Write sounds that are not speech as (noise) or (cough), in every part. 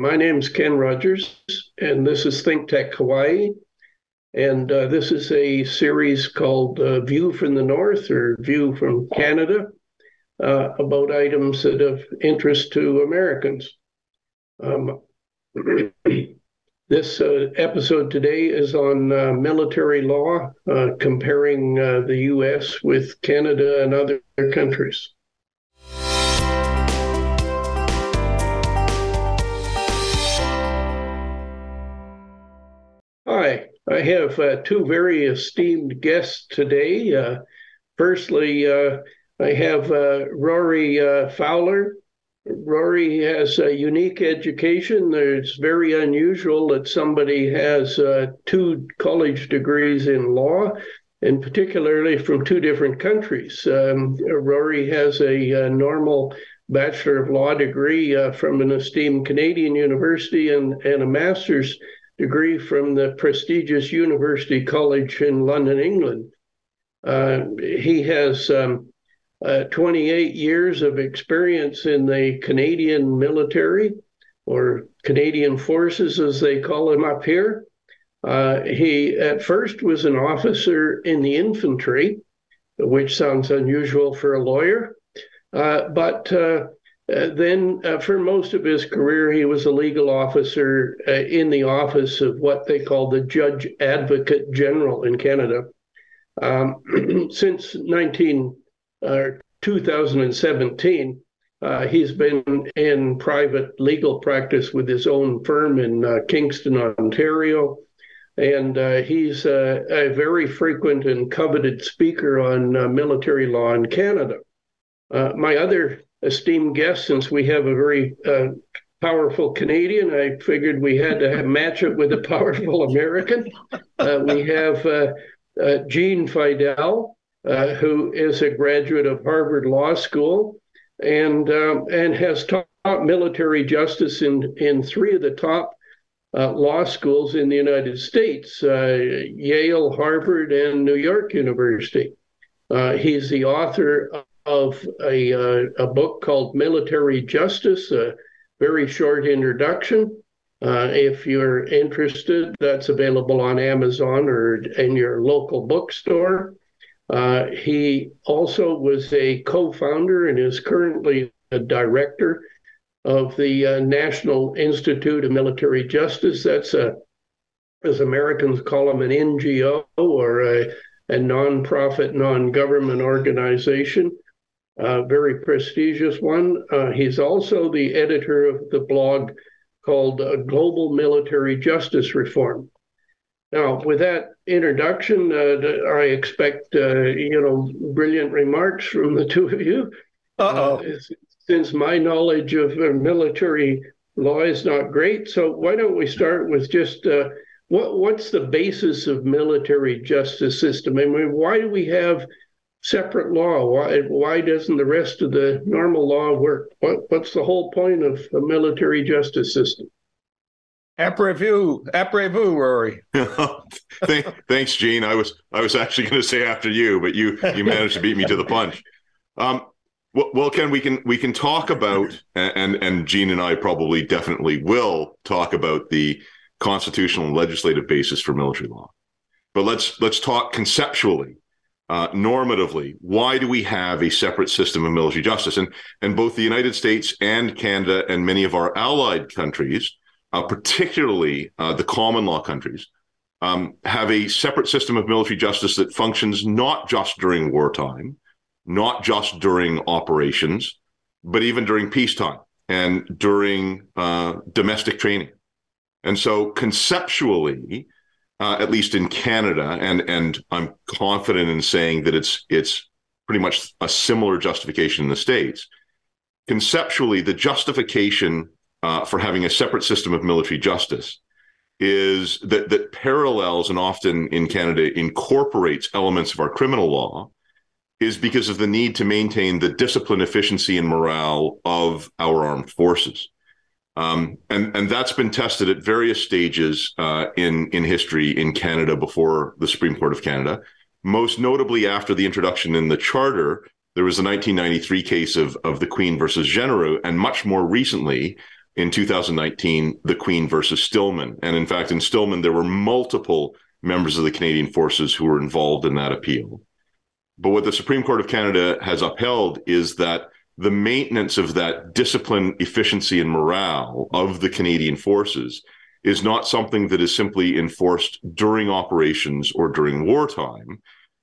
my name is Ken Rogers, and this is Think Tech Hawaii. And uh, this is a series called uh, View from the North or View from Canada uh, about items that of interest to Americans. Um, (clears throat) this uh, episode today is on uh, military law, uh, comparing the US with Canada and other countries. I have uh, two very esteemed guests today. Uh, firstly, uh, I have uh, Rory uh, Fowler. Rory has a unique education. It's very unusual that somebody has uh, two college degrees in law, and particularly from two different countries. Um, Rory has a, a, normal Bachelor of Law degree from an esteemed Canadian university and, and a master's degree from the prestigious University College in London, England. Uh, he has um, uh, 28 years of experience in the Canadian military or Canadian forces, as they call them up here. Uh, he at first was an officer in the infantry, which sounds unusual for a lawyer, uh, but uh, then, uh, for most of his career, he was a legal officer uh, in the office of what they call the Judge Advocate General in Canada. Um, (clears throat) since 19, uh, 2017, uh, he's been in private legal practice with his own firm in uh, Kingston, Ontario. And he's a very frequent and coveted speaker on military law in Canada. my other esteemed guest, since we have a very uh, powerful Canadian, I figured we had to have, match it with a powerful American. Uh, we have uh, uh Gene Fidell, uh, who is a graduate of Harvard Law School and um, and has taught military justice in in three of the top uh, law schools in the United States: Yale, Harvard, and New York University. he's the author of a, uh, a book called Military Justice, a very short introduction. Uh, if you're interested, that's available on Amazon or in your local bookstore. Uh, he also was a co founder and is currently a director of the uh, National Institute of Military Justice. That's a, as Americans call them, an NGO or a, a nonprofit, non government organization a very prestigious one. Uh, he's also the editor of the blog called uh, Global Military Justice Reform. Now, with that introduction, uh, I expect uh, you know brilliant remarks from the (laughs) two of you. Uh-oh. Uh, since my knowledge of uh, military law is not great, so why don't we start with just what what's the basis of military justice system? I mean, why do we have separate law? Why why doesn't the rest of the normal law work? What what's the whole point of a military justice system? Après-vous, après-vous, Rory. (laughs) Thanks, Gene. I was I was actually going to say after you, but you you managed to beat me to the punch. Um, well, well, Ken, we can we can talk about and and Gene and I probably definitely will talk about the constitutional and legislative basis for military law. But let's let's talk conceptually uh, normatively, why do we have a separate system of military justice? And and both the United States and Canada and many of our allied countries, uh, particularly uh, the common law countries, um, have a separate system of military justice that functions not just during wartime, not just during operations, but even during peacetime and during uh, domestic training. And so conceptually, uh, at least in Canada, and and I'm confident in saying that it's it's pretty much a similar justification in the states. Conceptually, the justification uh, for having a separate system of military justice is that that parallels and often in Canada incorporates elements of our criminal law is because of the need to maintain the discipline, efficiency, and morale of our armed forces. Um, and and that's been tested at various stages uh, in in history in Canada before the Supreme Court of Canada. Most notably, after the introduction in the Charter, there was a 1993 case of of the Queen versus Genereux, and much more recently, in 2019, the Queen versus Stillman. And in fact, in Stillman, there were multiple members of the Canadian forces who were involved in that appeal. But what the Supreme Court of Canada has upheld is that the maintenance of that discipline, efficiency, and morale of the Canadian forces is not something that is simply enforced during operations or during wartime,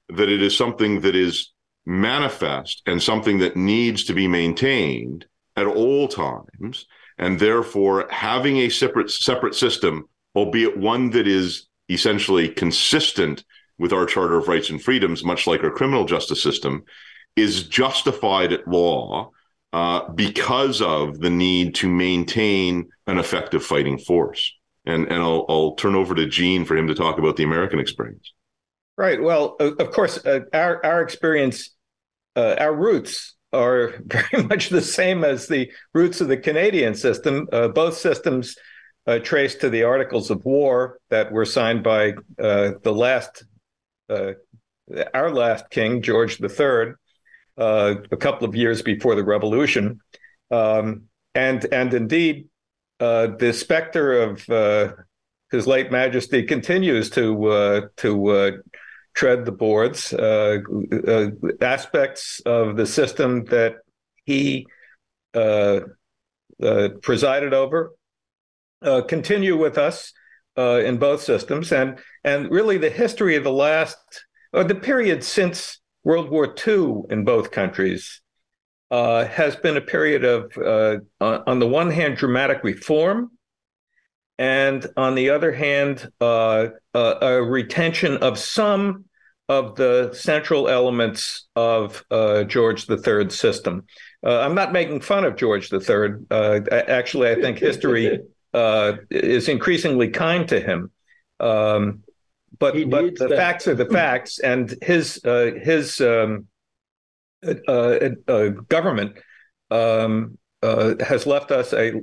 that it is something that is manifest and something that needs to be maintained at all times. And therefore, having a separate, separate system, albeit one that is essentially consistent with our Charter of Rights and Freedoms, much like our criminal justice system, is justified at law uh, because of the need to maintain an effective fighting force. And, and I'll, I'll turn over to Gene for him to talk about the American experience. Right. Well, of course, uh, our our experience, uh, our roots are (laughs) very much the same as the roots of the Canadian system. Uh, both systems uh, trace to the Articles of War that were signed by uh, the last, uh, our last king, George III, uh, a couple of years before the Revolution, um, and and indeed, uh, the specter of uh, His late Majesty continues to to tread the boards. aspects of the system that he presided over uh, continue with us uh, in both systems, and and really the history of the last or the period since World War II in both countries uh, has been a period of, uh, on the one hand, dramatic reform, and on the other hand, uh, a retention of some of the central elements of uh, George III's system. Uh, I'm not making fun of George III. Uh, actually, I think history (laughs) uh, is increasingly kind to him. Um, but but the that. facts are the (clears throat) facts, and his uh, his um, uh, uh government um, uh, has left us a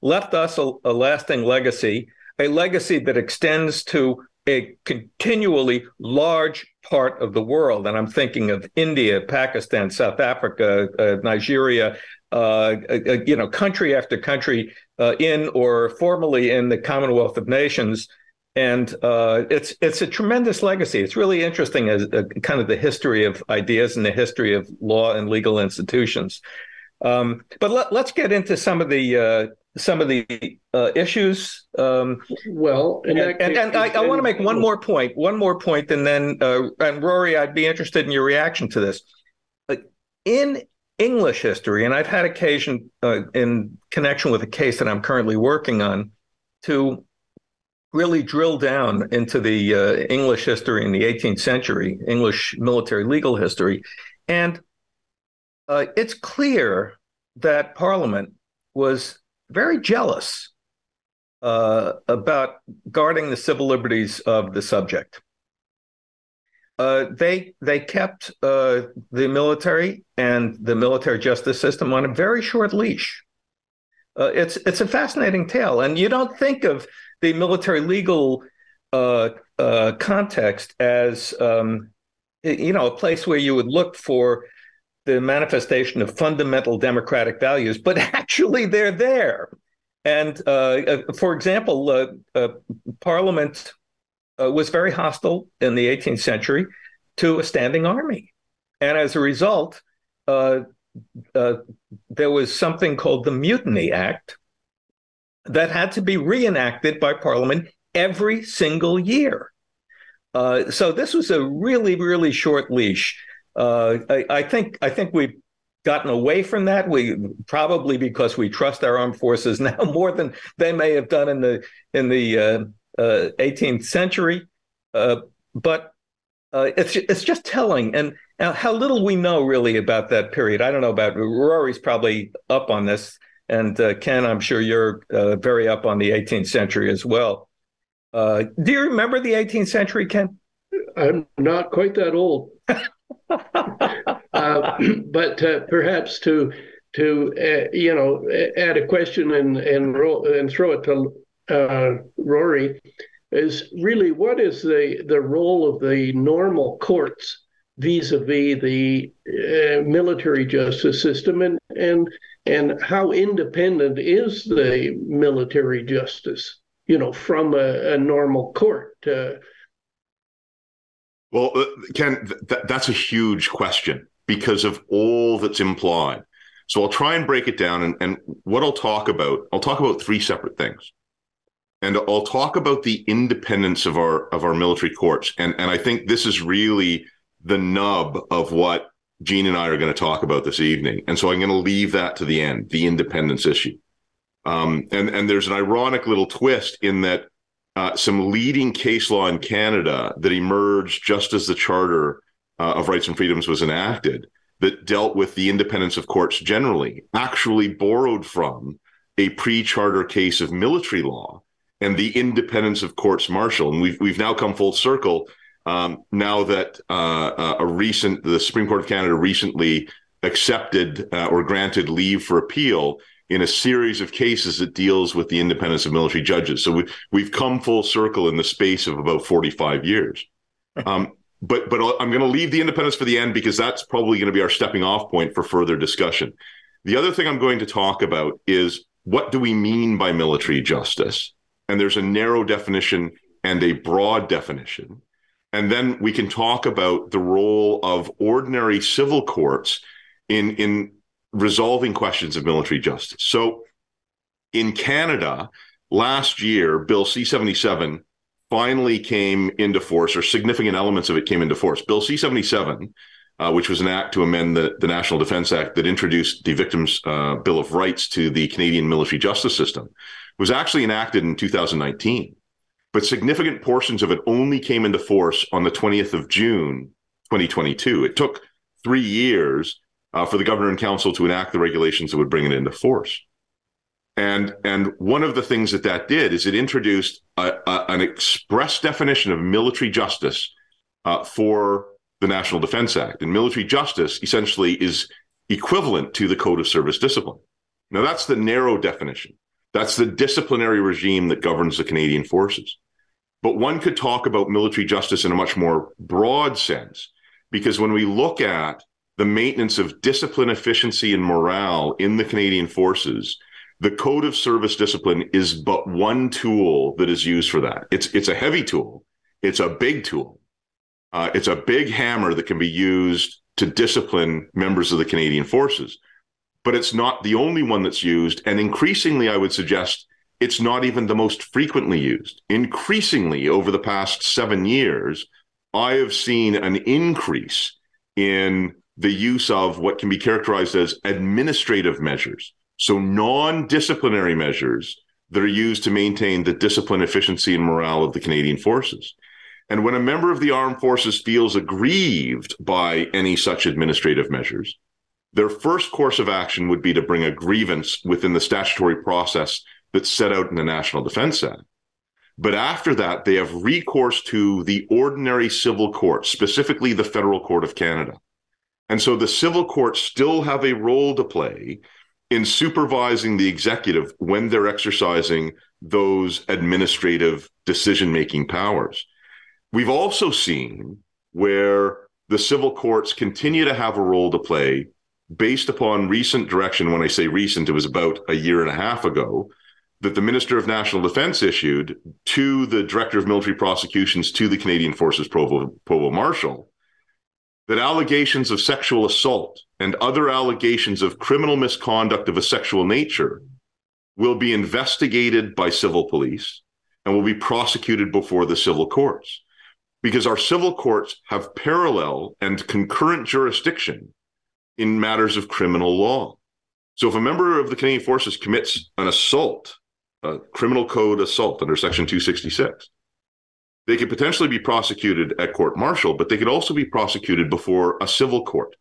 left us a, a lasting legacy, a legacy that extends to a continually large part of the world, and I'm thinking of India, Pakistan, South Africa, uh, Nigeria, uh, uh, uh, you know, country after country uh, in or formally in the Commonwealth of Nations, and uh, it's it's a tremendous legacy. It's really interesting as a, kind of the history of ideas and the history of law and legal institutions. Um, but let, us get into some of the uh, some of the issues. Um, well, and, and, and I, I want to make one more point, one more point, and then and Rory, I'd be interested in your reaction to this. In English history, and I've had occasion uh, in connection with a case that I'm currently working on to really drill down into the uh, English history in the 18th century, English military legal history. And uh, it's clear that Parliament was very jealous uh, about guarding the civil liberties of the subject. Uh, they they kept uh, the military and the military justice system on a very short leash. Uh, it's it's a fascinating tale, and you don't think of the military legal uh, uh, context as um, you know a place where you would look for the manifestation of fundamental democratic values, but (laughs) actually they're there. And for example, Parliament uh, was very hostile in the 18th century to a standing army. And as a result, uh, uh, there was something called the Mutiny Act that had to be reenacted by Parliament every single year. Uh, so this was a really, really short leash. Uh, I, I, think I think we've gotten away from that. We probably because we trust our armed forces (laughs) now more than they may have done in the in the uh, 18th uh, century. Uh, but uh, it's it's just telling, and how little we know really about that period. I don't know about Rory's probably up on this, and Ken, I'm sure you're very up on the 18th century as well. do you remember the 18th century, Ken? I'm not quite that old. (laughs) uh, but uh, perhaps to to uh, you know add a question and and ro- and throw it to uh, Rory, is really what is the, the role of the normal courts vis-a-vis the uh, military justice system and and and how independent is the military justice you know from a, a normal court uh, well uh, ken th- that's a huge question because of all that's implied. So i'll try and break it down and, and what i'll talk about i'll talk about three separate things. And I'll talk about the independence of our of our military courts. And and I think this is really the nub of what Gene and I are going to talk about this evening. And so I'm going to leave that to the end, the independence issue. Um, and and there's an ironic little twist in that uh, some leading case law in Canada that emerged just as the Charter uh, of Rights and Freedoms was enacted that dealt with the independence of courts generally actually borrowed from a pre-charter case of military law and the independence of courts martial. And we've we've now come full circle um, now that uh, uh, a recent the Supreme Court of Canada recently accepted uh, or granted leave for appeal in a series of cases that deals with the independence of military judges. So we, we've come full circle in the space of about 45 years. (laughs) Um, but but I'm going to leave the independence for the end because that's probably going to be our stepping off point for further discussion. The other thing I'm going to talk about is what do we mean by military justice? and there's a narrow definition and a broad definition. And then we can talk about the role of ordinary civil courts in, in resolving questions of military justice. So in Canada, last year, Bill C 77 finally came into force, or significant elements of it came into force. Bill C 77, uh, which was an act to amend the, the National Defense Act that introduced the Victims' uh, Bill of Rights to the Canadian military justice system, was actually enacted in 2019, but significant portions of it only came into force on the 20th of June, 2022. It took three years uh, for the governor and council to enact the regulations that would bring it into force. And and one of the things that that did is it introduced a, a, an express definition of military justice uh, for the National Defense Act. And military justice essentially is equivalent to the Code of Service Discipline. Now that's the narrow definition. That's the disciplinary regime that governs the Canadian forces. But one could talk about military justice in a much more broad sense, because when we look at the maintenance of discipline, efficiency, and morale in the Canadian forces, the Code of Service Discipline is but one tool that is used for that. It's it's a heavy tool. It's a big tool. Uh, it's a big hammer that can be used to discipline members of the Canadian forces but it's not the only one that's used. And increasingly, I would suggest it's not even the most frequently used. Increasingly, over the past seven years, I have seen an increase in the use of what can be characterized as administrative measures. So, non disciplinary measures that are used to maintain the discipline, efficiency, and morale of the Canadian forces. And when a member of the armed forces feels aggrieved by any such administrative measures, their first course of action would be to bring a grievance within the statutory process that's set out in the National Defense Act. But after that, they have recourse to the ordinary civil court, specifically the Federal Court of Canada. And so the civil courts still have a role to play in supervising the executive when they're exercising those administrative decision making powers. We've also seen where the civil courts continue to have a role to play based upon recent direction, when I say recent, it was about a year and a half ago, that the Minister of National Defense issued to the Director of Military Prosecutions to the Canadian Forces Provost, Marshal that allegations of sexual assault and other allegations of criminal misconduct of a sexual nature will be investigated by civil police and will be prosecuted before the civil courts. Because our civil courts have parallel and concurrent jurisdiction in matters of criminal law. So if a member of the Canadian Forces commits an assault, a criminal code assault under Section 266, they could potentially be prosecuted at court martial, but they could also be prosecuted before a civil court,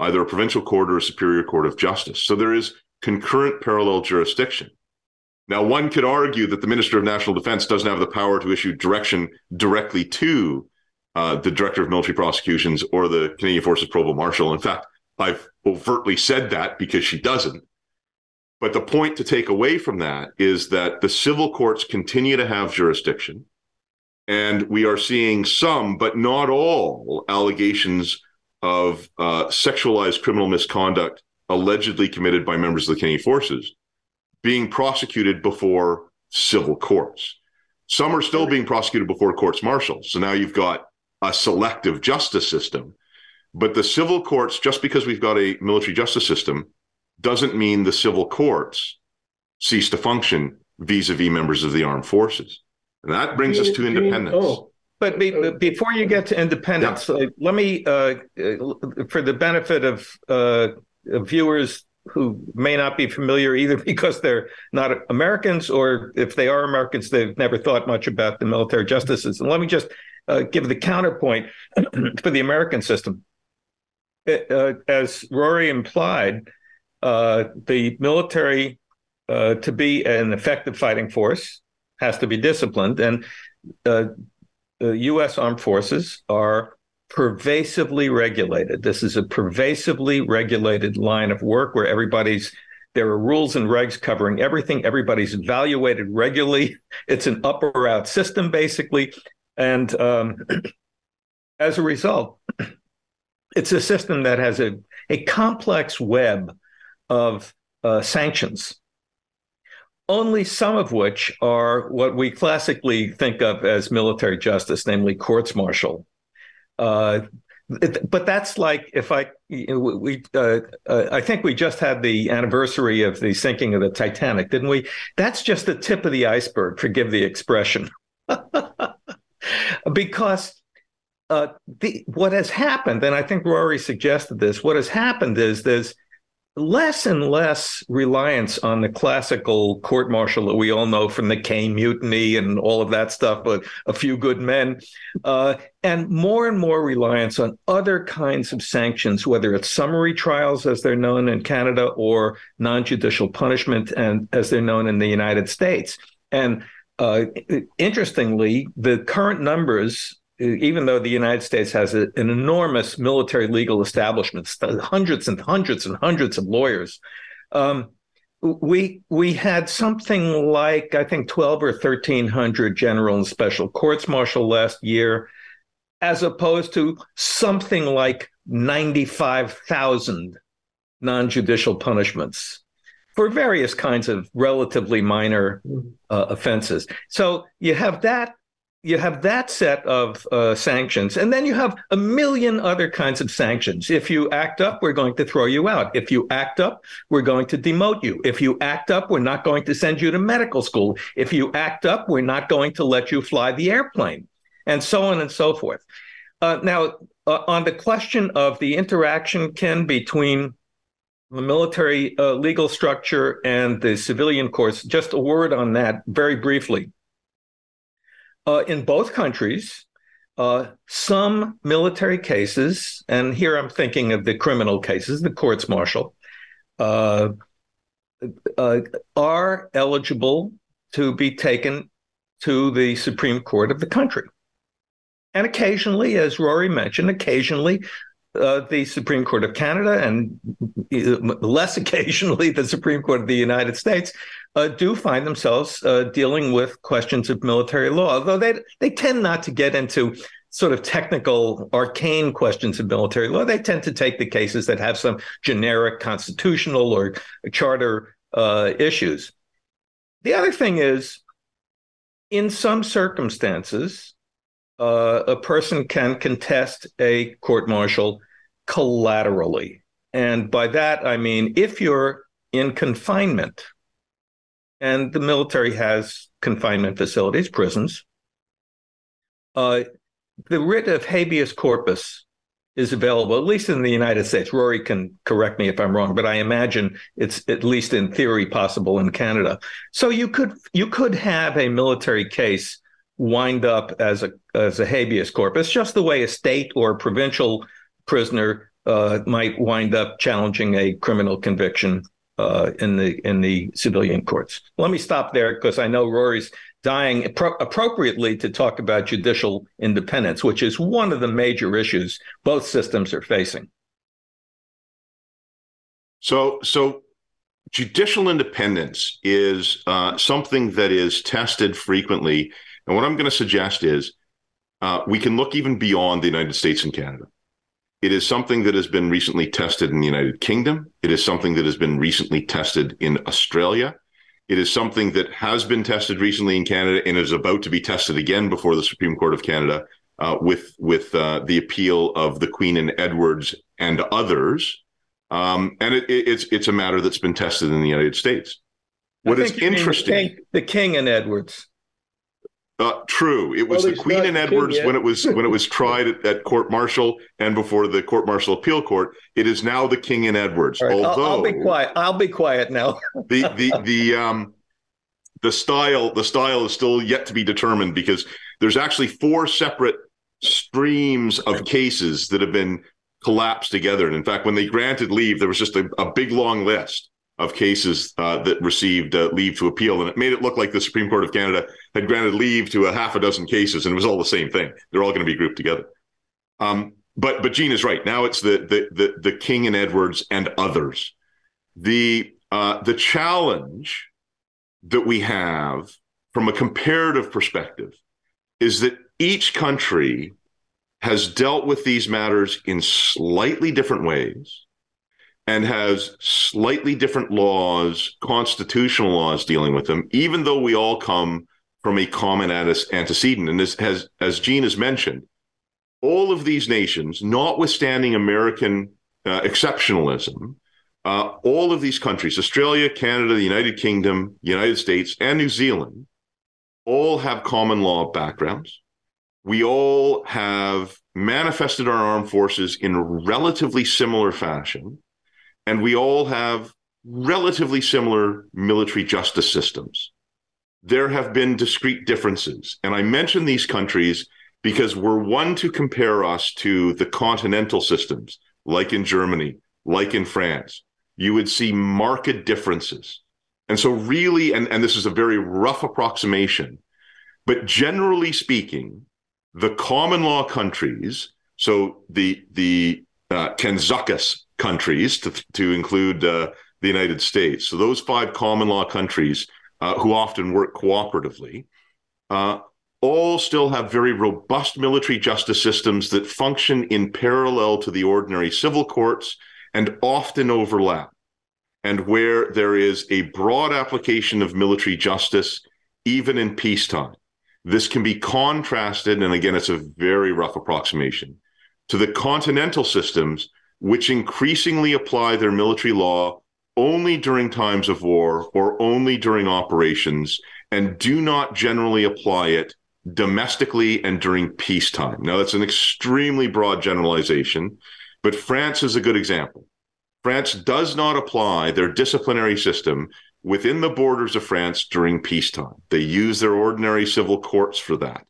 either a provincial court or a superior court of justice. So there is concurrent parallel jurisdiction. Now, one could argue that the Minister of National Defense doesn't have the power to issue direction directly to uh, the Director of Military Prosecutions or the Canadian Forces Provost Marshal. In fact, I've overtly said that because she doesn't. But the point to take away from that is that the civil courts continue to have jurisdiction. And we are seeing some, but not all, allegations of uh, sexualized criminal misconduct allegedly committed by members of the Canadian Forces being prosecuted before civil courts. Some are still being prosecuted before courts martial. So now you've got a selective justice system. But the civil courts, just because we've got a military justice system, doesn't mean the civil courts cease to function vis-a-vis members of the armed forces. And that brings us to independence. Oh. But be, before you get to independence, yeah. uh, let me, uh, uh, for the benefit of uh, viewers who may not be familiar either (laughs) because they're not Americans or if they are Americans, they've never thought much about the military justice system. Let me just uh, give the counterpoint (clears throat) for the American system. Uh, as Rory implied, Uh, the military uh, to be an effective fighting force has to be disciplined. And uh, the U.S. armed forces are pervasively regulated. This is a pervasively regulated line of work where everybody's there are rules and regs covering everything. Everybody's evaluated regularly. (laughs) It's an up or out system, basically. And um, (clears throat) as a result, (clears throat) it's a system that has a, a complex web of uh, sanctions only some of which are what we classically think of as military justice, namely courts martial. Uh, but that's like if I we uh, uh, I think we just had the anniversary of the sinking of the Titanic, didn't we? That's just the tip of the iceberg. Forgive the expression, (laughs) because uh, the, what has happened, and I think Rory suggested this. What has happened is there's less and less reliance on the classical court martial that we all know from the Caine Mutiny and all of that stuff, but a few good men, uh, and more and more reliance on other kinds of sanctions, whether it's summary trials as they're known in Canada or non-judicial punishment and as they're known in the United States. And uh, interestingly, the current numbers even though the United States has a, an enormous military legal establishment, hundreds and hundreds and hundreds of lawyers, um, we we had something like I think twelve or thirteen hundred general and special courts martial last year, as opposed to something like ninety five thousand non judicial punishments for various kinds of relatively minor mm-hmm. uh, offenses. So you have that you have that set of uh, sanctions, and then you have a million other kinds of sanctions. If you act up, we're going to throw you out. If you act up, we're going to demote you. If you act up, we're not going to send you to medical school. If you act up, we're not going to let you fly the airplane, and so on and so forth. Uh, now, uh, on the question of the interaction, Ken, between the military uh, legal structure and the civilian courts, just a word on that very briefly uh, in both countries, uh, some military cases, and here I'm thinking of the criminal cases, the courts martial, uh, uh, are eligible to be taken to the Supreme Court of the country. And occasionally, as Rory mentioned, occasionally uh, the Supreme Court of Canada and uh, less (laughs) occasionally the Supreme Court of the United States uh, do find themselves uh, dealing with questions of military law, although they they tend not to get into sort of technical, arcane questions of military law. They tend to take the cases that have some generic constitutional or charter uh, issues. The other thing is, in some circumstances, uh, a person can contest a court martial collaterally. And by that, I mean if you're in confinement, and the military has confinement facilities, prisons, uh, the writ of habeas corpus is available, at least in the United States. Rory can correct me if I'm wrong, but I imagine it's at least in theory possible in Canada. So you could you could have a military case wind up as a as a habeas corpus, just the way a state or provincial prisoner uh, might wind up challenging a criminal conviction uh, in the in the civilian courts. Let me stop there because I know Rory's dying pro- appropriately to talk about judicial independence, which is one of the major issues both systems are facing. So, so judicial independence is uh, something that is tested frequently and what I'm going to suggest is uh, we can look even beyond the United States and Canada. It is something that has been recently tested in the United Kingdom. It is something that has been recently tested in Australia. It is something that has been tested recently in Canada and is about to be tested again before the Supreme Court of Canada uh, with with uh, the appeal of the Queen and Edwards and others. Um, and it, it, it's it's a matter that's been tested in the United States. What is interesting? The king, the king, and Edwards. Uh, true. It was well, the Queen and Edwards when it was when it was (laughs) tried at, at, court martial and before the court martial appeal court. It is now the King and Edwards. Right, Although I'll, I'll, be quiet. I'll be quiet now. (laughs) the the the um the style the style is still yet to be determined because there's actually four separate streams of cases that have been collapsed together. And in fact, when they granted leave, there was just a, a big long list of cases uh, that received uh, leave to appeal, and it made it look like the Supreme Court of Canada had granted leave to a half a dozen cases, and it was all the same thing. They're all going to be grouped together. Um, but but Gene is right. Now it's the the the, the King and Edwards and others. The uh, the challenge that we have from a comparative perspective is that each country has dealt with these matters in slightly different ways and has slightly different laws, constitutional laws dealing with them, even though we all come from a common antecedent. And this has, as Gene has mentioned, all of these nations, notwithstanding American uh, exceptionalism, uh, all of these countries, Australia, Canada, the United Kingdom, United States, and New Zealand, all have common law backgrounds. We all have manifested our armed forces in relatively similar fashion and we all have relatively similar military justice systems. There have been discrete differences. And I mention these countries because we're one to compare us to the continental systems, like in Germany, like in France. You would see marked differences. And so, really, and, and this is a very rough approximation, but generally speaking, the common law countries, so the, the uh, countries to, to include uh, the United States. So those five common law countries uh, who often work cooperatively uh, all still have very robust military justice systems that function in parallel to the ordinary civil courts and often overlap. And where there is a broad application of military justice, even in peacetime. This can be contrasted, and again, it's a very rough approximation, to the continental systems which increasingly apply their military law only during times of war or only during operations and do not generally apply it domestically and during peacetime. Now, that's an extremely broad generalization, but France is a good example. France does not apply their disciplinary system within the borders of France during peacetime. They use their ordinary civil courts for that.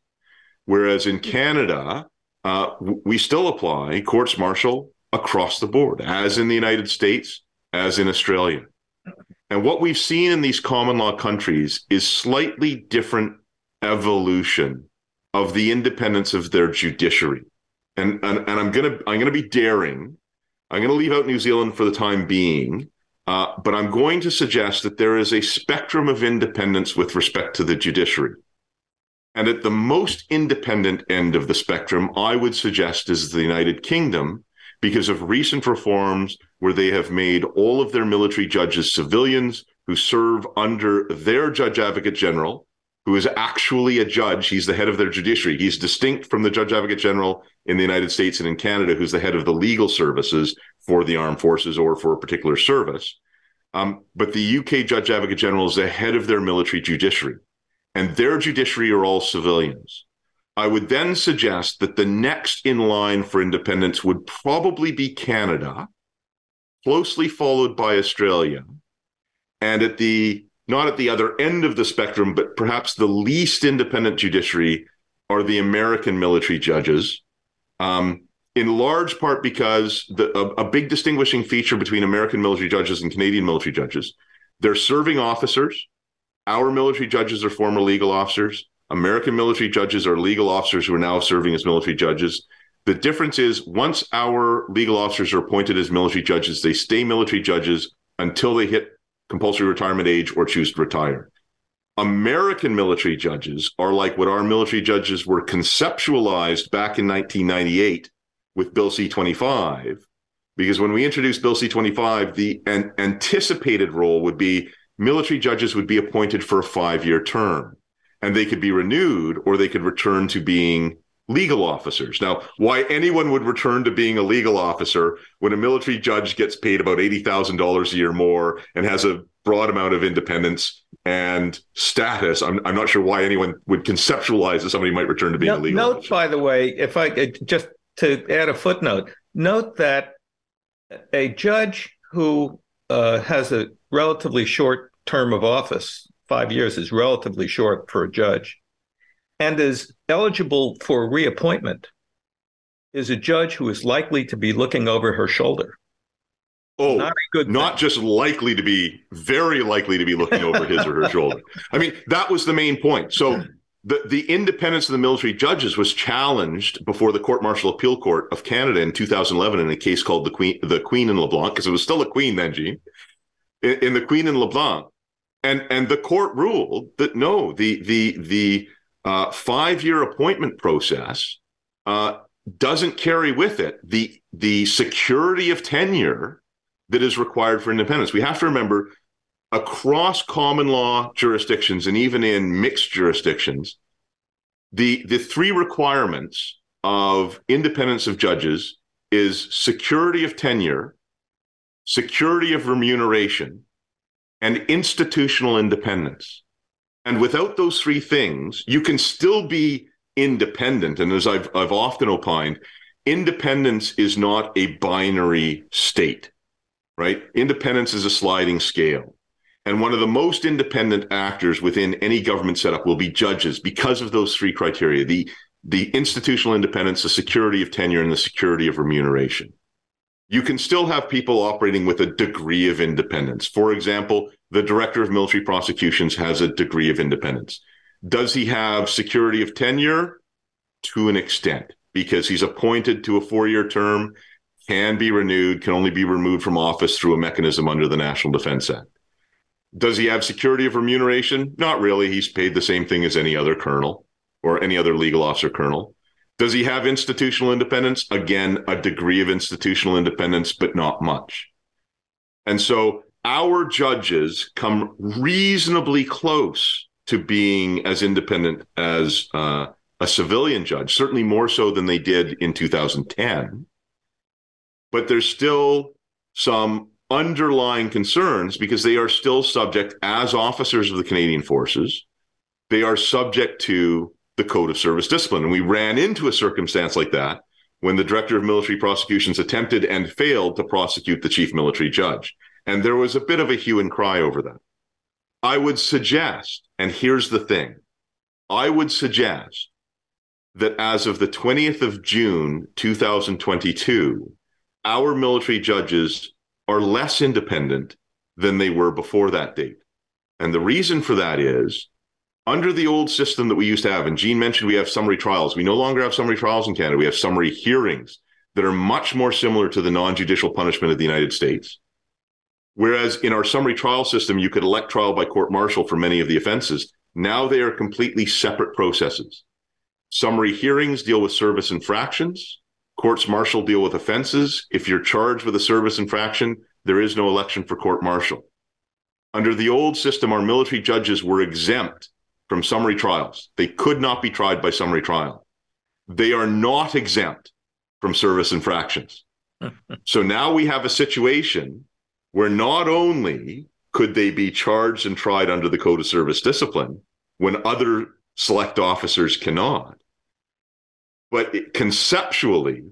Whereas in Canada, uh, we still apply courts martial across the board, as in the United States, as in Australia. And what we've seen in these common law countries is slightly different evolution of the independence of their judiciary. And, and, and I'm gonna I'm gonna be daring. I'm gonna leave out New Zealand for the time being, uh, but I'm going to suggest that there is a spectrum of independence with respect to the judiciary. And at the most independent end of the spectrum, I would suggest is the United Kingdom, because of recent reforms where they have made all of their military judges civilians who serve under their judge advocate general, who is actually a judge. He's the head of their judiciary. He's distinct from the judge advocate general in the United States and in Canada, who's the head of the legal services for the armed forces or for a particular service. Um, but the UK judge advocate general is the head of their military judiciary, and their judiciary are all civilians. I would then suggest that the next in line for independence would probably be Canada, closely followed by Australia. And at the not at the other end of the spectrum, but perhaps the least independent judiciary are the American military judges. Um, in large part because the, a, a big distinguishing feature between American military judges and Canadian military judges, they're serving officers. Our military judges are former legal officers. American military judges are legal officers who are now serving as military judges. The difference is once our legal officers are appointed as military judges, they stay military judges until they hit compulsory retirement age or choose to retire. American military judges are like what our military judges were conceptualized back in 1998 with Bill C 25 because when we introduced Bill C 25, the an anticipated role would be military judges would be appointed for a five year term and they could be renewed or they could return to being legal officers. Now, why anyone would return to being a legal officer when a military judge gets paid about $80,000 a year more and has a broad amount of independence and status, I'm, I'm not sure why anyone would conceptualize that somebody might return to being no, a legal note, officer. by the way, if I just to add a footnote, note that a judge who uh, has a relatively short term of office, five years is relatively short for a judge, and is eligible for reappointment is a judge who is likely to be looking over her shoulder. Oh, not good not just likely to be, very likely to be looking over his or her shoulder. I mean, that was the main point. So the, the independence of the military judges was challenged before the Court Martial Appeal Court of Canada in 2011 in a case called the Queen, the Queen and LeBlanc, because it was still a queen then, Gene, in, in the Queen and LeBlanc, and and the court ruled that no, the the the uh, five year appointment process uh, doesn't carry with it the the security of tenure that is required for independence. We have to remember across common law jurisdictions and even in mixed jurisdictions, the the three requirements of independence of judges is security of tenure, security of remuneration, and institutional independence. And without those three things, you can still be independent. And as I've I've often opined, independence is not a binary state, right? Independence is a sliding scale. And one of the most independent actors within any government setup will be judges because of those three criteria the, the institutional independence, the security of tenure, and the security of remuneration. You can still have people operating with a degree of independence. For example, the director of military prosecutions has a degree of independence. Does he have security of tenure? To an extent, because he's appointed to a four year term, can be renewed, can only be removed from office through a mechanism under the National Defense Act. Does he have security of remuneration? Not really. He's paid the same thing as any other colonel or any other legal officer colonel. Does he have institutional independence? Again, a degree of institutional independence, but not much. And so our judges come reasonably close to being as independent as uh, a civilian judge, certainly more so than they did in 2010. But there's still some underlying concerns because they are still subject, as officers of the Canadian Forces, they are subject to the Code of Service Discipline. And we ran into a circumstance like that when the Director of Military Prosecutions attempted and failed to prosecute the Chief Military Judge. And there was a bit of a hue and cry over that. I would suggest, and here's the thing I would suggest that as of the 20th of June, 2022, our military judges are less independent than they were before that date. And the reason for that is under the old system that we used to have, and Gene mentioned we have summary trials. We no longer have summary trials in Canada. We have summary hearings that are much more similar to the non judicial punishment of the United States. Whereas in our summary trial system, you could elect trial by court martial for many of the offenses. Now they are completely separate processes. Summary hearings deal with service infractions. Courts martial deal with offenses. If you're charged with a service infraction, there is no election for court martial. Under the old system, our military judges were exempt from summary trials. They could not be tried by summary trial. They are not exempt from service infractions. (laughs) so now we have a situation where not only could they be charged and tried under the Code of Service Discipline when other select officers cannot, but it, conceptually,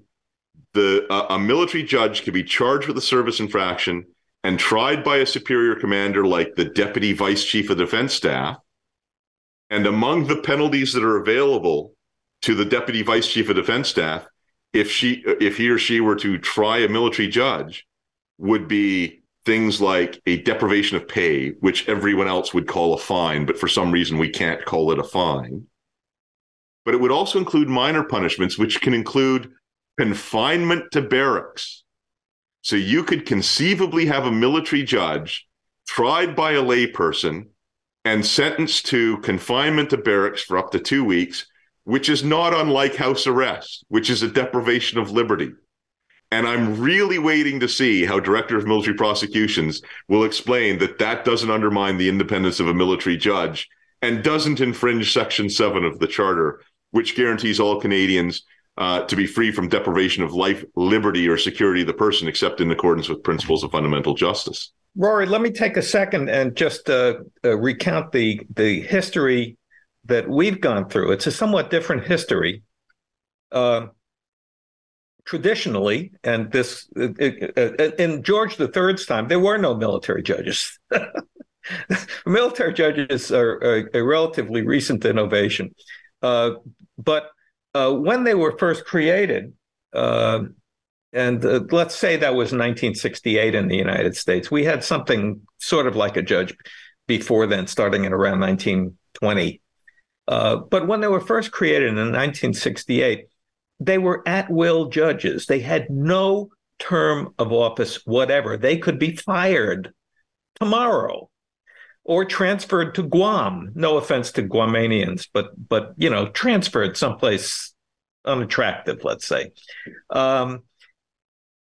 the uh, a military judge could be charged with a service infraction and tried by a superior commander like the deputy vice chief of defense staff. And among the penalties that are available to the deputy vice chief of defense staff, if she if he or she were to try a military judge, would be things like a deprivation of pay, which everyone else would call a fine, but for some reason we can't call it a fine. But it would also include minor punishments, which can include confinement to barracks. So you could conceivably have a military judge tried by a layperson and sentenced to confinement to barracks for up to two weeks which is not unlike house arrest, which is a deprivation of liberty. And I'm really waiting to see how Director of Military Prosecutions will explain that that doesn't undermine the independence of a military judge and doesn't infringe Section 7 of the Charter, which guarantees all Canadians uh, to be free from deprivation of life, liberty, or security of the person, except in accordance with principles of fundamental justice. Rory, let me take a second and just uh, uh, recount the the history that we've gone through. It's a somewhat different history. Uh, traditionally, and this in George III's time, there were no military judges. (laughs) military judges are a, a, relatively recent innovation, uh, but uh, when they were first created, uh, and uh, let's say that was 1968 in the United States, we had something sort of like a judge before then, starting at around 1920. Uh, but when they were first created in 1968, they were at will judges. They had no term of office, whatever. They could be fired tomorrow or transferred to Guam. No offense to Guamanians, but but you know, transferred someplace unattractive, let's say. Um,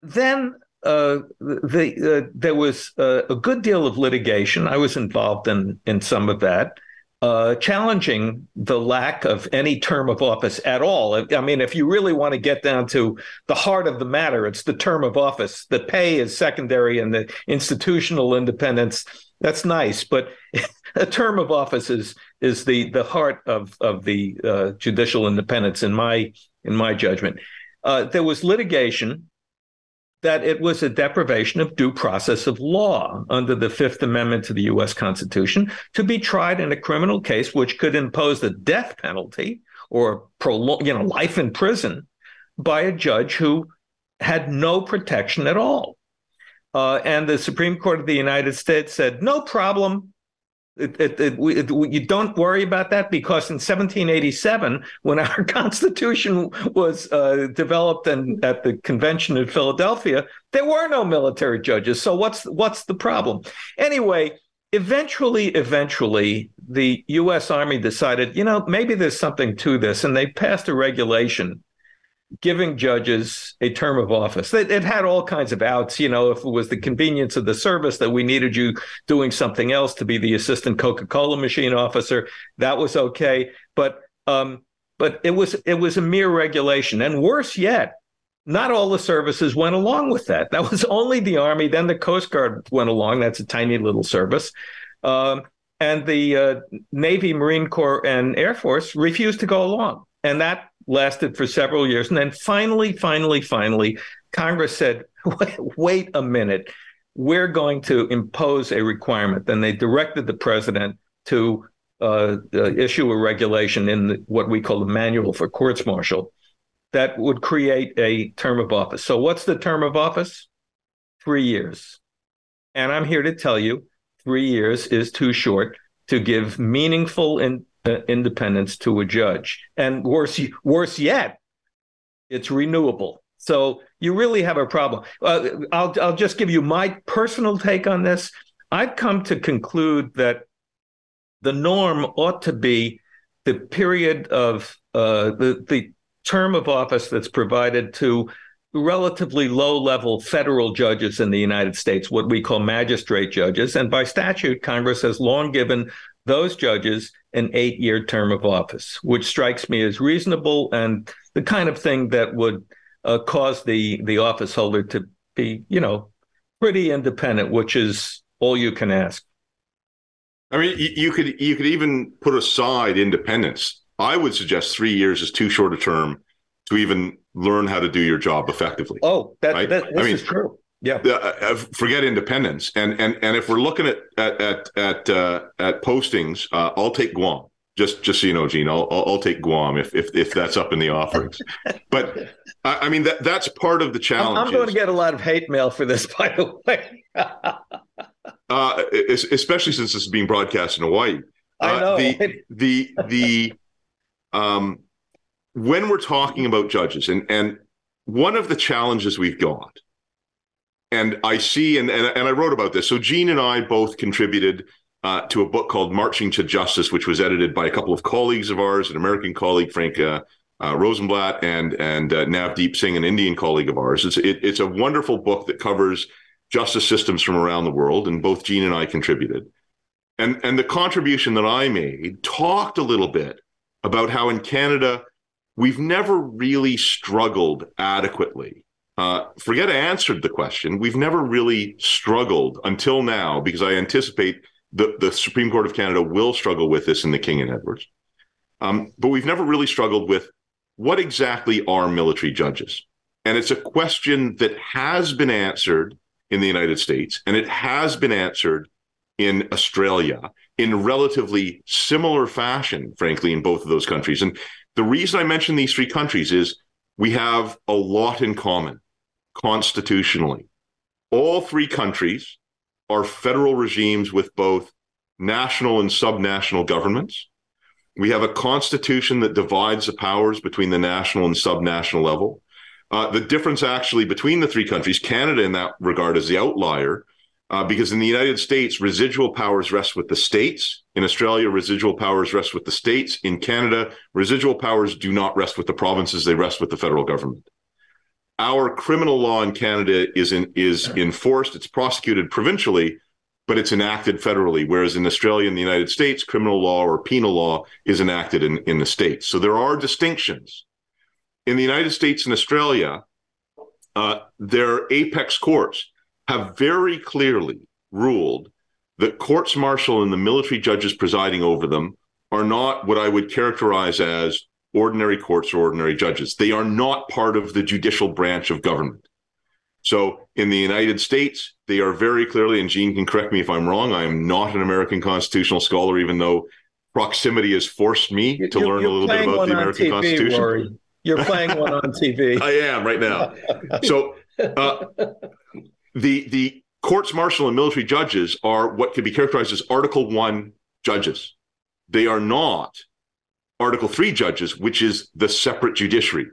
then uh, the, uh, there was uh, a good deal of litigation. I was involved in in some of that uh, challenging the lack of any term of office at all. I mean, if you really want to get down to the heart of the matter, it's the term of office. The pay is secondary and the institutional independence. That's nice, but (laughs) a term of office is is the the heart of of the uh, judicial independence in my in my judgment. Uh, there was litigation that it was a deprivation of due process of law under the Fifth Amendment to the U.S. Constitution to be tried in a criminal case which could impose the death penalty or prolong, you know, life in prison by a judge who had no protection at all. Uh, and the Supreme Court of the United States said, no problem. It, it, it, we, you don't worry about that because in 1787, when our (laughs) Constitution was uh, developed and at the convention in Philadelphia, there were no military judges. So what's what's the problem? Anyway, eventually, eventually, the U.S. Army decided, you know, maybe there's something to this, and they passed a regulation giving judges a term of office. It, it, had all kinds of outs. You know, if it was the convenience of the service that we needed you doing something else to be the assistant Coca-Cola machine officer, that was okay. But um, but it was it was a mere regulation, and worse yet. Not all the services went along with that. That was (laughs) only the Army. Then the Coast Guard went along. That's a tiny little service. Um, and the uh, Navy, Marine Corps, and Air Force refused to go along. And that lasted for several years. And then finally, finally, finally, Congress said, (laughs) wait, a minute, we're going to impose a requirement. Then they directed the president to uh, uh, issue a regulation in the, what we call the Manual for Courts Martial that would create a term of office. So, what's the term of office? Three years. And I'm here to tell you three years is too short to give meaningful and independence to a judge. And worse, worse yet, it's renewable. So you really have a problem. Uh, I'll I'll just give you my personal take on this. I've come to conclude that the norm ought to be the period of uh, the the term of office that's provided to relatively low level federal judges in the United States, what we call magistrate judges. And by statute, Congress has long given those judges an eight year term of office, which strikes me as reasonable and the kind of thing that would uh, cause the, the office holder to be, you know, pretty independent, which is all you can ask. I mean, you could you could even put aside independence. I would suggest three years is too short a term to even learn how to do your job effectively. Oh, that, right? that this I mean, is true. Yeah. Uh, uh, forget independence, and and and if we're looking at at at at, uh, at postings, uh, I'll take Guam. Just just so you know, Gene, I'll I'll take Guam if if if that's up in the offerings. (laughs) but I, I mean that that's part of the challenge. I'm, I'm going to get a lot of hate mail for this, (laughs) by the way. uh, especially since this is being broadcast in Hawaii. I uh, know the (laughs) the the um when we're talking about judges and and one of the challenges we've got and I see, and, and, and I wrote about this. So Gene and I both contributed uh, to a book called Marching to Justice, which was edited by a couple of colleagues of ours, an American colleague, Frank uh, uh, Rosenblatt, and and uh, Navdeep Singh, an Indian colleague of ours. It's it, it's a wonderful book that covers justice systems from around the world, and both Gene and I contributed. And and the contribution that I made talked a little bit about how in Canada we've never really struggled adequately. Uh, forget I answered the question. We've never really struggled until now because I anticipate the, the Supreme Court of Canada will struggle with this in the King and Edwards. Um, but we've never really struggled with what exactly are military judges? And it's a question that has been answered in the United States and it has been answered in Australia in relatively similar fashion, frankly, in both of those countries. And the reason I mention these three countries is we have a lot in common constitutionally. All three countries are federal regimes with both national and subnational governments. We have a constitution that divides the powers between the national and subnational level. Uh, the difference actually between the three countries, Canada in that regard is the outlier, uh, because in the United States, residual powers rest with the states. In Australia, residual powers rest with the states. In Canada, residual powers do not rest with the provinces; they rest with the federal government. Our criminal law in Canada is in, is enforced; it's prosecuted provincially, but it's enacted federally. Whereas in Australia and the United States, criminal law or penal law is enacted in, in the states. So there are distinctions. In the United States and Australia, uh, their apex courts have very clearly ruled that courts martial and the military judges presiding over them are not what I would characterize as ordinary courts or ordinary judges. They are not part of the judicial branch of government. So in the United States, they are very clearly, and Gene can correct me if I'm wrong, I am not an American constitutional scholar, even though proximity has forced me You're- to learn a little bit about the American TV, Constitution. Rory. You're playing one on TV. (laughs) I am right now. So uh, the the courts martial and military judges are what could be characterized as Article One judges. They are not Article Three judges, which is the separate judiciary.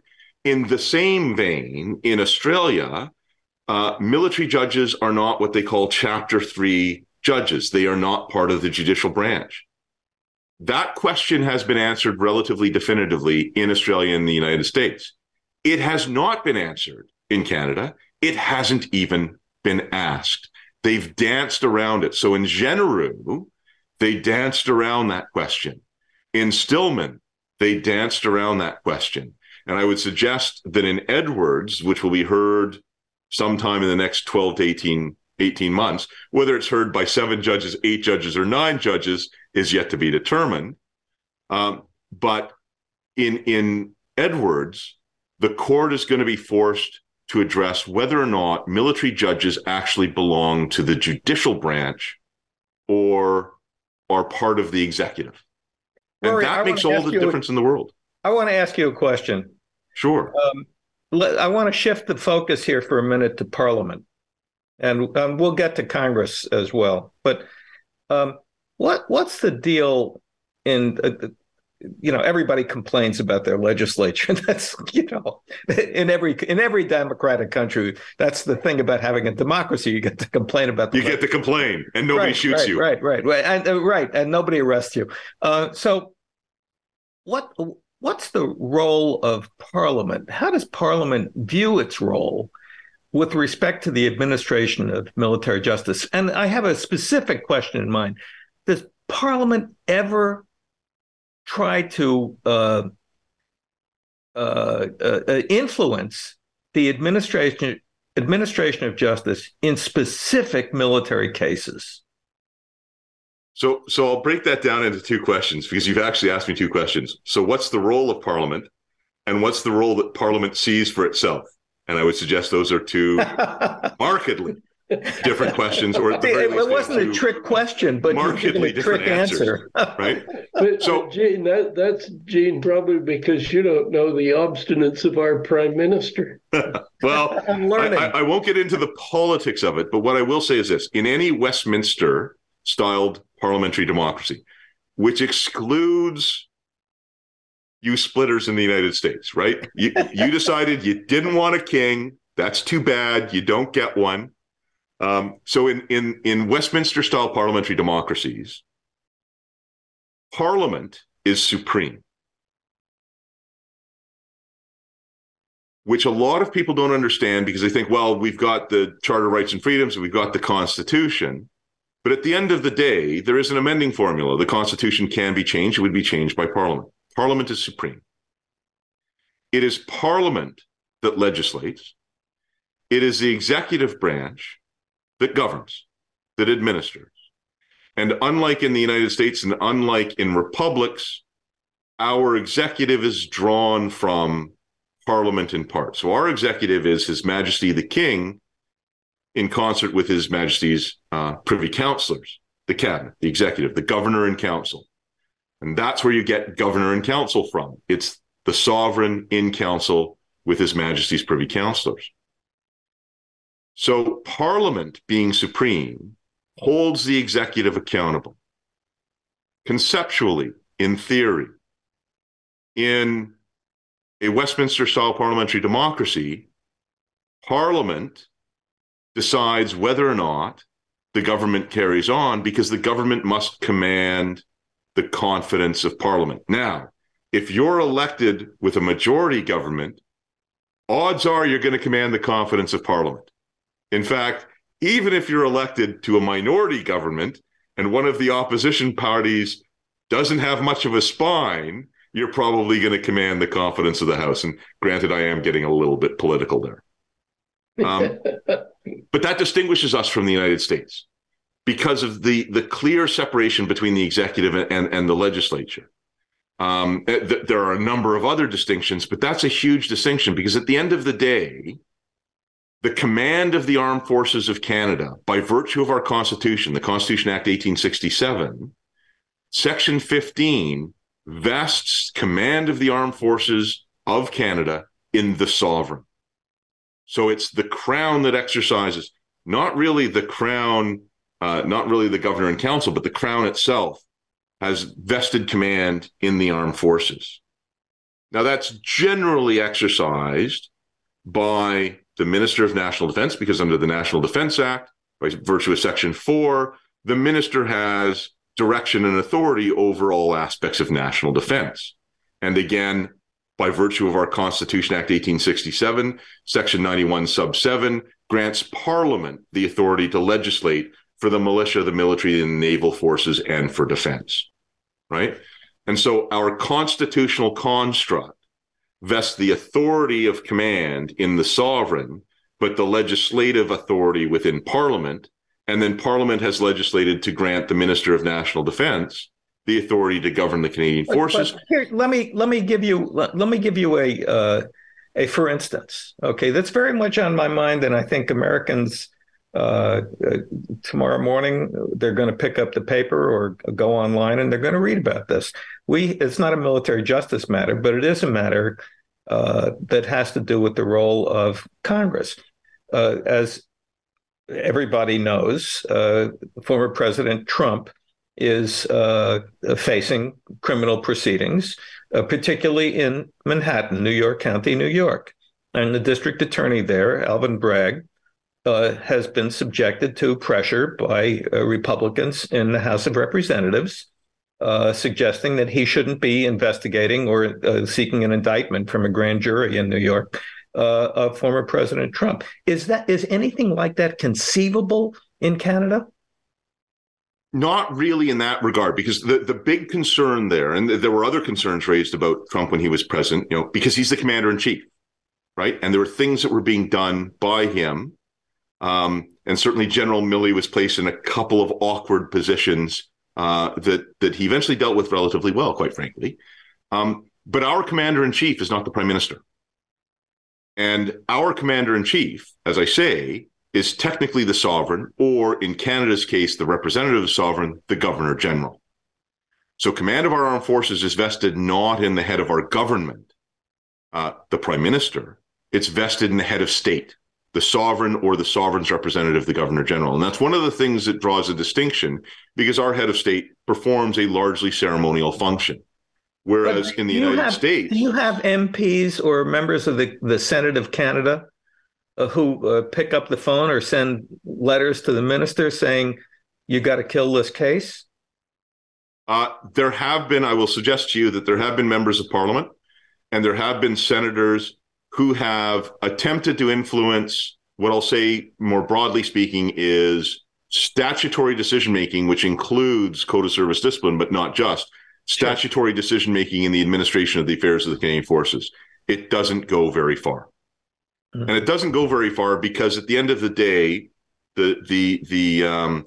In the same vein, in Australia, uh, military judges are not what they call Chapter Three judges. They are not part of the judicial branch. That question has been answered relatively definitively in Australia and the United States. It has not been answered in Canada. It hasn't even been asked. They've danced around it. So in Genereux, they danced around that question. In Stillman, they danced around that question. And I would suggest that in Edwards, which will be heard sometime in the next 12 to 18, 18 months, whether it's heard by seven judges, eight judges, or nine judges is yet to be determined. Um, but in, in Edwards, the court is going to be forced to address whether or not military judges actually belong to the judicial branch or are part of the executive. And Rory, that wanna makes all the a- difference in the world. I want to ask you a question. Sure. Um, let, I want to shift the focus here for a minute to Parliament, and um, we'll get to Congress as well. But um, what what's the deal in? Uh, you know, everybody complains about their legislature. (laughs) That's you know, in every in every democratic country, that's the thing about having a democracy. You get to complain about the You get to complain and nobody right, shoots right, you. Right, right, right, and uh, right, and nobody arrests you. Uh, so, what what's the role of Parliament? How does Parliament view its role with respect to the administration of military justice? And I have a specific question in mind: Does Parliament ever try to uh, uh, uh, influence the administration administration of justice in specific military cases? So, so I'll break that down into two questions because you've actually asked me two questions. So, what's the role of Parliament, and what's the role that Parliament sees for itself? And I would suggest those are two (laughs) markedly different questions, or at the it, it wasn't a trick question, but you're markedly a trick different answer. (laughs) right? But, So- but Gene, that, that's Gene, probably because you don't know the obstinance of our prime minister. (laughs) Well, I'm I, learning. I, I won't get into the politics of it, but what I will say is this: in any Westminster styled parliamentary democracy, which excludes you splitters in the United States, right? You, (laughs) you decided you didn't want a king. That's too bad. You don't get one. Um, so in in in Westminster style parliamentary democracies, Parliament is supreme. Which a lot of people don't understand because they think, well, we've got the Charter of Rights and Freedoms, we've got the Constitution. But at the end of the day, there is an amending formula. The Constitution can be changed. It would be changed by Parliament. Parliament is supreme. It is Parliament that legislates. It is the executive branch that governs, that administers. And unlike in the United States and unlike in republics, our executive is drawn from parliament in part. So our executive is His Majesty the King in concert with His Majesty's uh, privy councillors, the cabinet, the executive, the governor and council. And that's where you get governor and council from. It's the sovereign in council with His Majesty's privy councillors. So Parliament being supreme holds the executive accountable. Conceptually, in theory, in a Westminster style parliamentary democracy, Parliament decides whether or not the government carries on because the government must command the confidence of Parliament. Now, if you're elected with a majority government, odds are you're going to command the confidence of Parliament. In fact, even if you're elected to a minority government and one of the opposition parties doesn't have much of a spine, you're probably going to command the confidence of the House. And granted, I am getting a little bit political there. Um, but that distinguishes us from the United States because of the, the clear separation between the executive and, and the legislature. Um, th- there are a number of other distinctions, but that's a huge distinction because at the end of the day, the command of the armed forces of Canada, by virtue of our Constitution, the Constitution Act 1867, Section 15 vests command of the armed forces of Canada in the sovereign. So it's the crown that exercises, not really the crown, uh, not really the governor and council, but the crown itself has vested command in the armed forces. Now that's generally exercised by the Minister of National Defense, because under the National Defense Act, by virtue of Section 4, the minister has direction and authority over all aspects of national defense. And again, by virtue of our Constitution Act 1867, Section 91, Sub 7, grants Parliament the authority to legislate for the militia, the military, and the naval forces, and for defense. Right? And so our constitutional construct vests the authority of command in the sovereign, but the legislative authority within Parliament. And then Parliament has legislated to grant the Minister of National Defense the authority to govern the Canadian forces. But, but here, let me let me give you let, let me give you a uh, a for instance. Okay, that's very much on my mind, and I think Americans uh, uh, tomorrow morning they're going to pick up the paper or go online and they're going to read about this. We it's not a military justice matter, but it is a matter uh, that has to do with the role of Congress. Uh, as everybody knows, uh, former President Trump is uh, facing criminal proceedings, uh, particularly in Manhattan, New York County, New York. And the district attorney there, Alvin Bragg, uh, has been subjected to pressure by Republicans in the House of Representatives uh, suggesting that he shouldn't be investigating or uh, seeking an indictment from a grand jury in New York uh, of former President Trump. Is that is anything like that conceivable in Canada? Not really in that regard, because the, the big concern there, and there were other concerns raised about Trump when he was president, you know, because he's the commander in chief, right? And there were things that were being done by him. Um, and certainly General Milley was placed in a couple of awkward positions uh, that that he eventually dealt with relatively well, quite frankly. Um, but our commander in chief is not the prime minister, and our commander in chief, as I say, is technically the sovereign, or in Canada's case, the representative of sovereign, the governor general. So, command of our armed forces is vested not in the head of our government, uh, the prime minister. It's vested in the head of state, the sovereign or the sovereign's representative, the governor general. And that's one of the things that draws a distinction because our head of state performs a largely ceremonial function. Whereas in the United have, States. Do you have MPs or members of the, the Senate of Canada who uh, pick up the phone or send letters to the minister saying, you got to kill this case? Uh, there have been, I will suggest to you that there have been members of parliament and there have been senators who have attempted to influence what I'll say more broadly speaking is statutory decision making, which includes code of service discipline, but not just statutory sure. decision making in the administration of the affairs of the Canadian Forces. It doesn't go very far. Mm-hmm. And it doesn't go very far because at the end of the day, the the the um,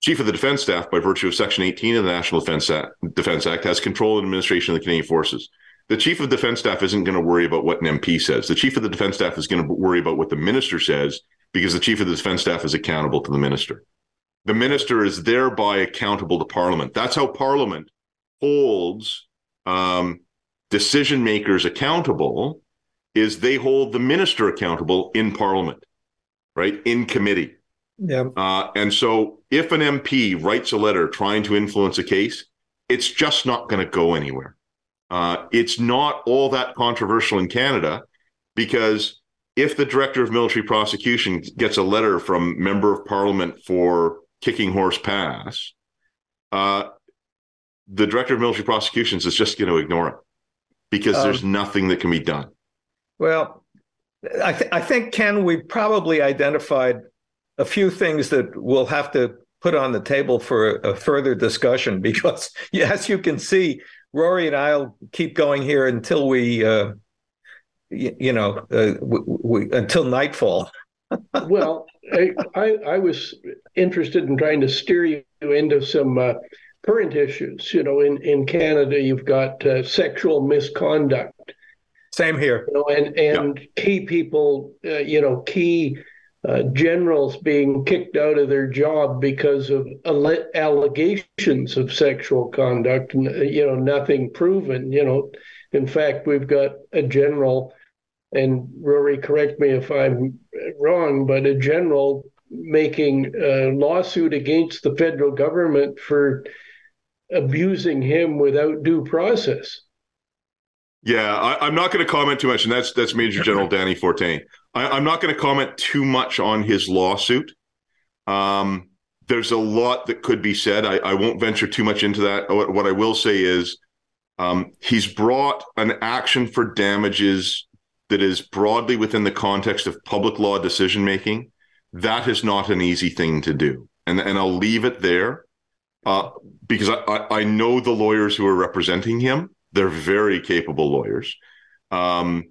chief of the defense staff, by virtue of Section 18 of the National Defense Act, Defense Act, has control and administration of the Canadian Forces. The chief of defense staff isn't going to worry about what an MP says. The chief of the defense staff is going to worry about what the minister says because the chief of the defense staff is accountable to the minister. The minister is thereby accountable to Parliament. That's how Parliament holds um, decision makers accountable is they hold the minister accountable in parliament, right? In committee. Yeah. Uh, and so if an MP writes a letter trying to influence a case, it's just not going to go anywhere. Uh, it's not all that controversial in Canada because if the director of military prosecution gets a letter from member of parliament for kicking horse pass, uh, the director of military prosecutions is just going to ignore it because um, there's nothing that can be done. Well, I, th- I think, Ken, we probably identified a few things that we'll have to put on the table for a, a further discussion (laughs) because, as you can see, Rory and I'll keep going here until we, uh, you, know, uh, we, we, until nightfall. (laughs) well, I, I, I, was interested in trying to steer you into some uh, current issues. You know, in, in Canada, you've got uh, sexual misconduct same here. You know, and and yeah. key people, uh, you know, key uh, generals being kicked out of their job because of allegations of sexual conduct. You know, nothing proven. You know, in fact, we've got a general, and Rory, correct me if I'm wrong, but a general making a lawsuit against the federal government for abusing him without due process. Yeah, I, am not going to comment too much, and that's that's Major General Danny Fortin. I, am not going to comment too much on his lawsuit. Um, there's a lot that could be said. I, I, won't venture too much into that. What, what I will say is, um, he's brought an action for damages that is broadly within the context of public law decision making. That is not an easy thing to do, and and I'll leave it there uh, because I, I, I know the lawyers who are representing him they're very capable lawyers. Um,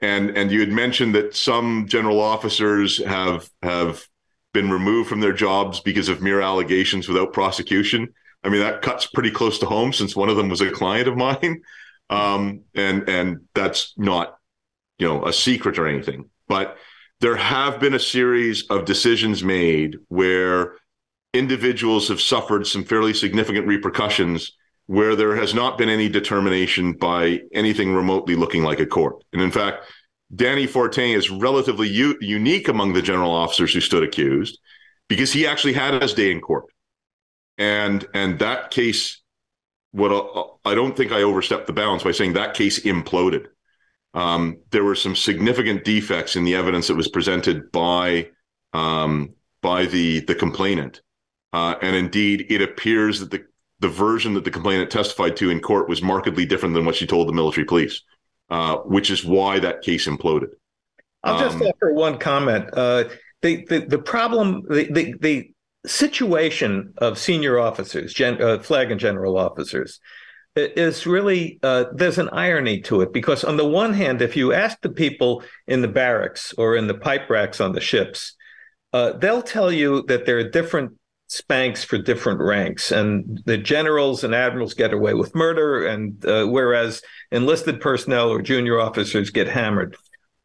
and and you had mentioned that some general officers have have been removed from their jobs because of mere allegations without prosecution. I mean that cuts pretty close to home since one of them was a client of mine, um, and and that's not you know a secret or anything. But there have been a series of decisions made where individuals have suffered some fairly significant repercussions where there has not been any determination by anything remotely looking like a court. And in fact, Danny Fortin is relatively u- unique among the general officers who stood accused because he actually had his day in court. And and that case, what I don't think I overstepped the bounds by saying that case imploded. Um, there were some significant defects in the evidence that was presented by um, by the the complainant, uh, and indeed, it appears that the the version that the complainant testified to in court was markedly different than what she told the military police, uh, which is why that case imploded. I'll just um, offer one comment. Uh, the, the the problem the, the, the situation of senior officers, gen, uh, flag and general officers, is really uh, there's an irony to it because on the one hand, if you ask the people in the barracks or in the pipe racks on the ships, uh, they'll tell you that there are different spanks for different ranks, and the generals and admirals get away with murder, and uh, whereas enlisted personnel or junior officers get hammered.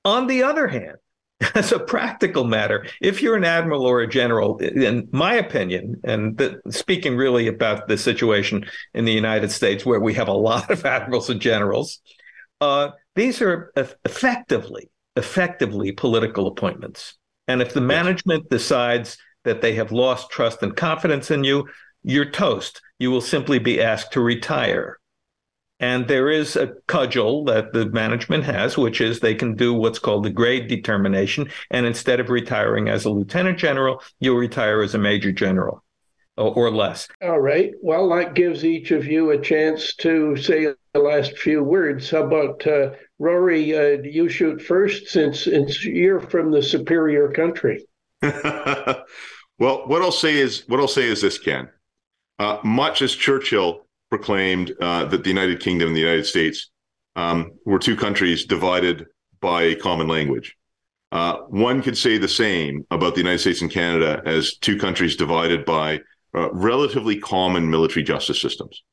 On the other hand, (laughs) as a practical matter, if you're an admiral or a general, in my opinion, and the, speaking really about the situation in the United States where we have a lot of (laughs) admirals and generals, uh, these are effectively, effectively political appointments. And if the management decides that they have lost trust and confidence in you, you're toast. You will simply be asked to retire. And there is a cudgel that the management has, which is they can do what's called the grade determination. And instead of retiring as a lieutenant general, you'll retire as a major general or less. All right. Well, that gives each of you a chance to say the last few words. How about uh, Rory? Uh, you shoot first, since, since you're from the superior country. (laughs) well, what I'll say is what I'll say is this, Ken. Uh, much as Churchill proclaimed uh, that the United Kingdom and the United States um, were two countries divided by a common language. Uh, one could say the same about the United States and Canada as two countries divided by uh, relatively common military justice systems.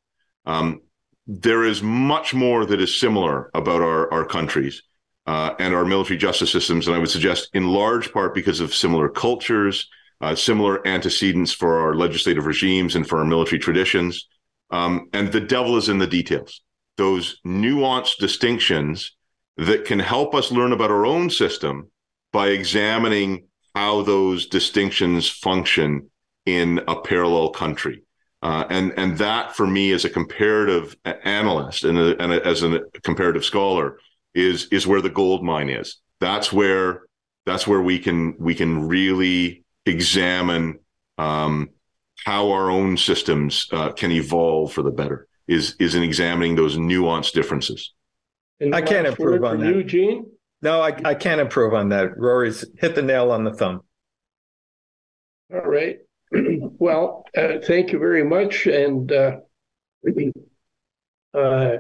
Um, there is much more that is similar about our, our countries uh, and our military justice systems. And I would suggest, in large part, because of similar cultures, uh, similar antecedents for our legislative regimes and for our military traditions. Um, and the devil is in the details. Those nuanced distinctions that can help us learn about our own system by examining how those distinctions function in a parallel country. Uh, and and that for me as a comparative analyst and, a, and a, as a comparative scholar is is where the gold mine is. That's where that's where we can we can really examine um, how our own systems uh, can evolve for the better. Is is in examining those nuanced differences. I can't improve on that. Eugene? No, I, I can't improve on that. Rory's hit the nail on the thumb. All right. (clears throat) well, uh, thank you very much. And uh, (clears throat) uh,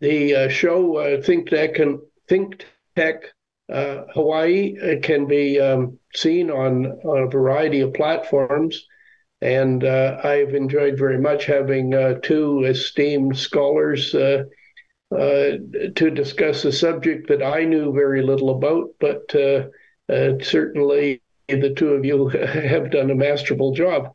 the uh, show uh, Think Tech and Think Tech uh, Hawaii uh, can be um, seen on, on, a variety of platforms. And I've enjoyed very much having two esteemed scholars to discuss a subject that I knew very little about, but certainly the two of you (laughs) have done a masterful job.